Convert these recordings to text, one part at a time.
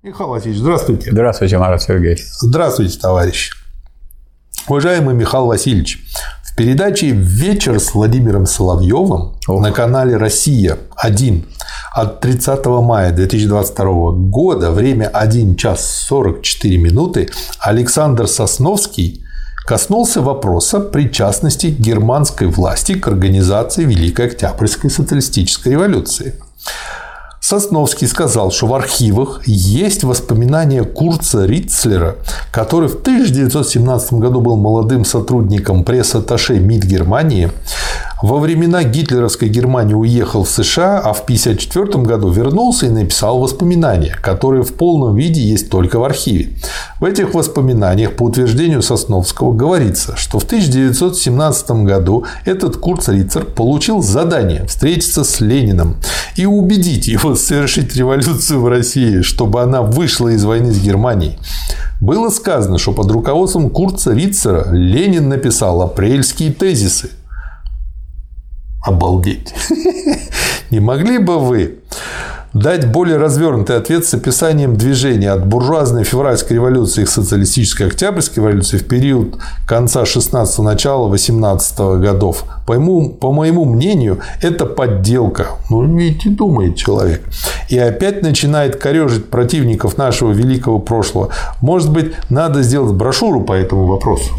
Михаил Васильевич, здравствуйте. Здравствуйте, Марат Сергеевич. Здравствуйте, товарищ. Уважаемый Михаил Васильевич, в передаче «Вечер с Владимиром Соловьевым» Ох. на канале «Россия-1» от 30 мая 2022 года, время 1 час 44 минуты, Александр Сосновский коснулся вопроса причастности германской власти к организации Великой Октябрьской социалистической революции – Сосновский сказал, что в архивах есть воспоминания Курца Ритцлера, который в 1917 году был молодым сотрудником пресс-атташе МИД Германии, во времена гитлеровской Германии уехал в США, а в 1954 году вернулся и написал воспоминания, которые в полном виде есть только в архиве. В этих воспоминаниях, по утверждению Сосновского, говорится, что в 1917 году этот Курц Рицер получил задание встретиться с Лениным и убедить его совершить революцию в России, чтобы она вышла из войны с Германией. Было сказано, что под руководством Курца Рицера Ленин написал апрельские тезисы, Обалдеть. Не могли бы вы дать более развернутый ответ с описанием движения от буржуазной февральской революции к социалистической октябрьской революции в период конца 16-го, начала 18-го годов. По моему, по моему мнению, это подделка. Ну, видите, думает человек. И опять начинает корежить противников нашего великого прошлого. Может быть, надо сделать брошюру по этому вопросу?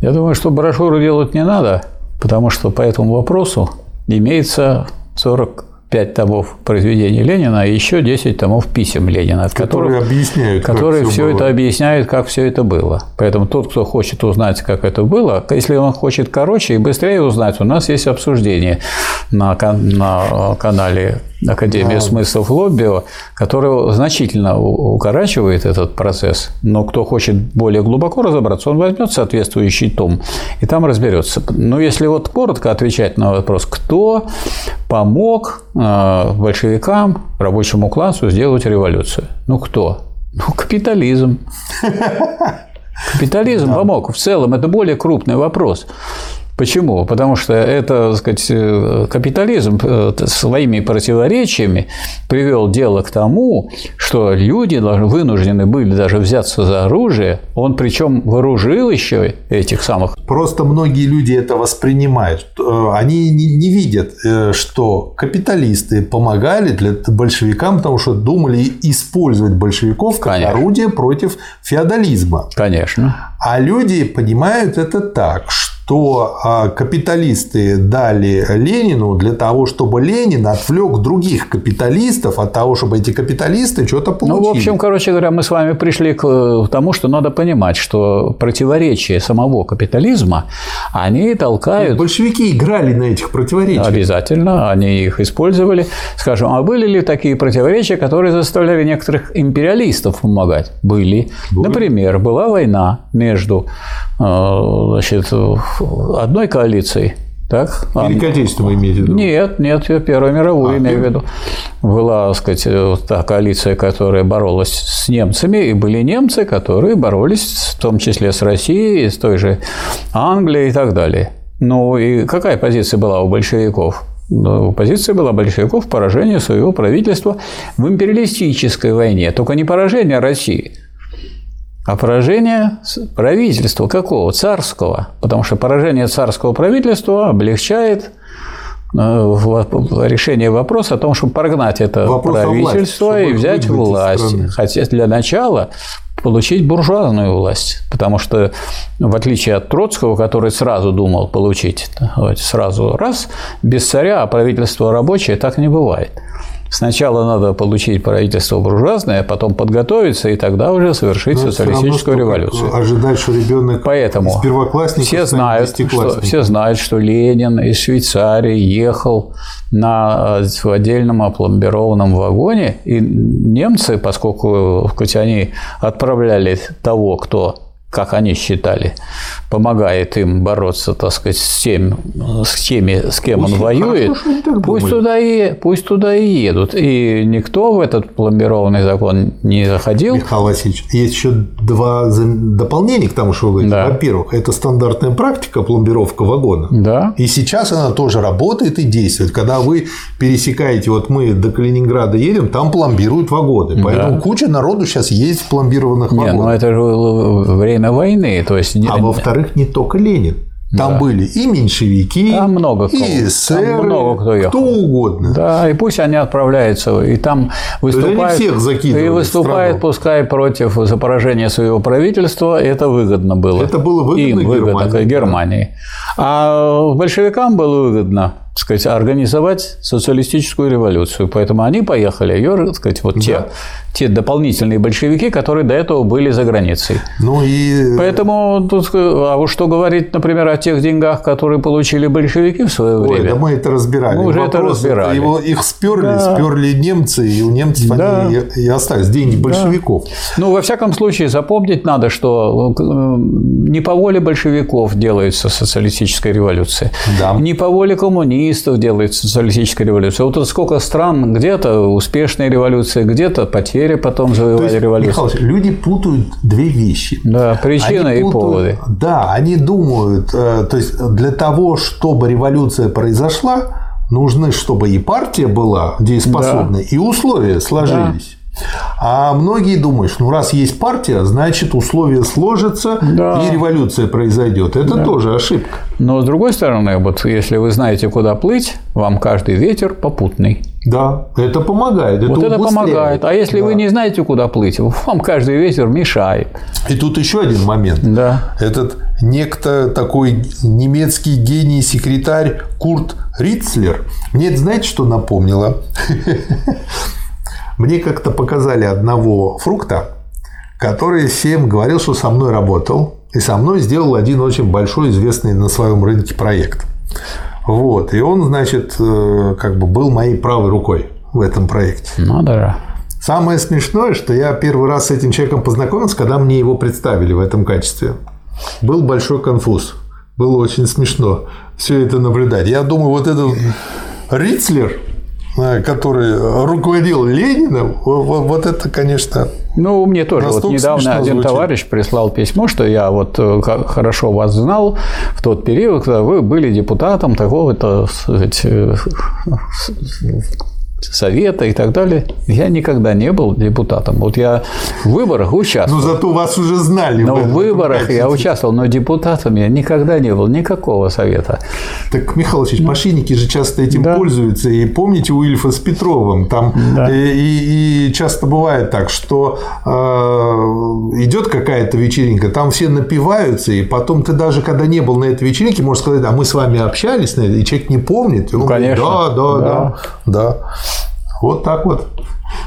Я думаю, что брошюру делать не надо потому что по этому вопросу имеется 45 томов произведений Ленина и еще 10 томов писем Ленина, от которые которых, объясняют, которые все, все было. это объясняют, как все это было. Поэтому тот, кто хочет узнать, как это было, если он хочет короче и быстрее узнать, у нас есть обсуждение на, на канале Академия да. смыслов Лоббио, которая значительно укорачивает этот процесс. Но кто хочет более глубоко разобраться, он возьмет соответствующий том и там разберется. Но если вот коротко отвечать на вопрос, кто помог э, большевикам, рабочему классу сделать революцию? Ну кто? Ну, капитализм. Капитализм помог. В целом это более крупный вопрос. Почему? Потому что это, так сказать, э, капитализм э, своими противоречиями привел дело к тому, что люди вынуждены были даже взяться за оружие. Он причем вооружил еще этих самых. Просто многие люди это воспринимают. Э, они не видят, что капиталисты помогали для большевикам, потому что думали использовать большевиков как Конечно. орудие против феодализма. Конечно. А люди понимают это так, что то а, капиталисты дали Ленину для того, чтобы Ленин отвлек других капиталистов от того, чтобы эти капиталисты что-то получили. Ну, в общем, короче говоря, мы с вами пришли к э, тому, что надо понимать, что противоречия самого капитализма, они толкают... Ну, большевики играли на этих противоречиях. Обязательно, они их использовали. Скажем, а были ли такие противоречия, которые заставляли некоторых империалистов помогать? Были. Были. Например, была война между значит, одной коалицией. Так? Великое Отечество вы имеете в виду? Нет, нет, я Первую мировую а, имею в виду. Была, так сказать, та коалиция, которая боролась с немцами, и были немцы, которые боролись в том числе с Россией, с той же Англией и так далее. Ну и какая позиция была у большевиков? Ну, позиция была большевиков поражение своего правительства в империалистической войне. Только не поражение России – а поражение правительства какого? Царского. Потому что поражение царского правительства облегчает э, решение вопроса о том, чтобы прогнать это Вопрос правительство власть, и взять власть. Хотя для начала получить буржуазную власть. Потому что, в отличие от Троцкого, который сразу думал получить сразу раз, без царя, а правительство рабочее, так не бывает. Сначала надо получить правительство буржуазное, а потом подготовиться, и тогда уже совершить Но социалистическую революцию. Ожидать, что ребенок Поэтому из первоклассника все знают, что, все знают, что Ленин из Швейцарии ехал на, в отдельном опломбированном вагоне, и немцы, поскольку хоть они отправляли того, кто как они считали, помогает им бороться, так сказать, с, тем, с теми, с кем Пусть он воюет, хорошо, пусть туда, и, пусть туда и едут. И никто в этот пломбированный закон не заходил. Михаил Васильевич, есть еще два дополнения к тому, что вы говорите. Да. Во-первых, это стандартная практика пломбировка вагона. Да. И сейчас она тоже работает и действует. Когда вы пересекаете, вот мы до Калининграда едем, там пломбируют вагоны. Поэтому да. куча народу сейчас есть в пломбированных вагонах. Не, ну это же время войны. То есть... А во-вторых, не только Ленин. Там да. были и меньшевики, там много кто, и эсеры, там много кто, ехал. кто угодно. Да, и пусть они отправляются, и там выступают, всех и выступают, пускай против за поражение своего правительства, это выгодно было. Это было выгодно Им выгодно Германии. Германии. А большевикам было выгодно сказать, организовать социалистическую революцию. Поэтому они поехали, ее, так сказать, вот да. те, те дополнительные большевики, которые до этого были за границей. Ну и... Поэтому тут, а что говорить, например, о тех деньгах, которые получили большевики в свое Ой, время? да мы это разбирали. Мы уже Вопрос, это разбирали. Его, их сперли, да. сперли немцы, и у немцев да. они и остались деньги большевиков. Да. Ну, во всяком случае, запомнить надо, что э, не по воле большевиков делается социалистическая революция, да. не по воле коммунистов, коммунистов делает социалистическая революция. Вот тут сколько стран, где-то успешная революция, где-то потеря, потом завоевали есть, революцию. Михаил, люди путают две вещи. Да, причины они и путают, поводы. Да, они думают, э, то есть для того, чтобы революция произошла, нужны, чтобы и партия была дееспособной, да. и условия сложились. А многие думают, что ну раз есть партия, значит условия сложатся да. и революция произойдет. Это да. тоже ошибка. Но с другой стороны, вот если вы знаете, куда плыть, вам каждый ветер попутный. Да, это помогает. Это вот это помогает. А если да. вы не знаете, куда плыть, вам каждый ветер мешает. И тут еще один момент. Да. Этот некто такой немецкий гений-секретарь Курт Рицлер. Мне это знаете, что напомнило? Мне как-то показали одного фрукта, который всем говорил, что со мной работал, и со мной сделал один очень большой, известный на своем рынке проект. Вот. И он, значит, э, как бы был моей правой рукой в этом проекте. Ну да. Самое смешное, что я первый раз с этим человеком познакомился, когда мне его представили в этом качестве. Был большой конфуз. Было очень смешно все это наблюдать. Я думаю, вот этот Рицлер, который руководил Лениным, вот это, конечно, ну, мне тоже вот недавно один звучит. товарищ прислал письмо, что я вот э, хорошо вас знал в тот период, когда вы были депутатом такого-то э, совета и так далее. Я никогда не был депутатом. Вот я в выборах участвовал. Ну, зато вас уже знали. Но в, выборах я участвовал, но депутатом я никогда не был, никакого совета. Так, Михаил Васильевич, ну, мошенники же часто этим да. пользуются. И помните у Ильфа с Петровым, там да. и, и, и часто бывает так, что э, идет какая-то вечеринка, там все напиваются, и потом ты даже, когда не был на этой вечеринке, можешь сказать, а мы с вами общались и человек не помнит. И он ну, конечно. Говорит, да, да, да, да. да. Вот так вот.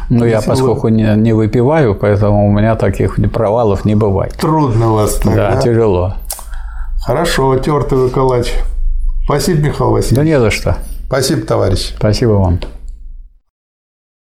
Ну, я поскольку не, не выпиваю, поэтому у меня таких провалов не бывает. Трудно вас так, да? Да, тяжело. Хорошо, тертый калач. Спасибо, Михаил Васильевич. Да не за что. Спасибо, товарищ. Спасибо вам.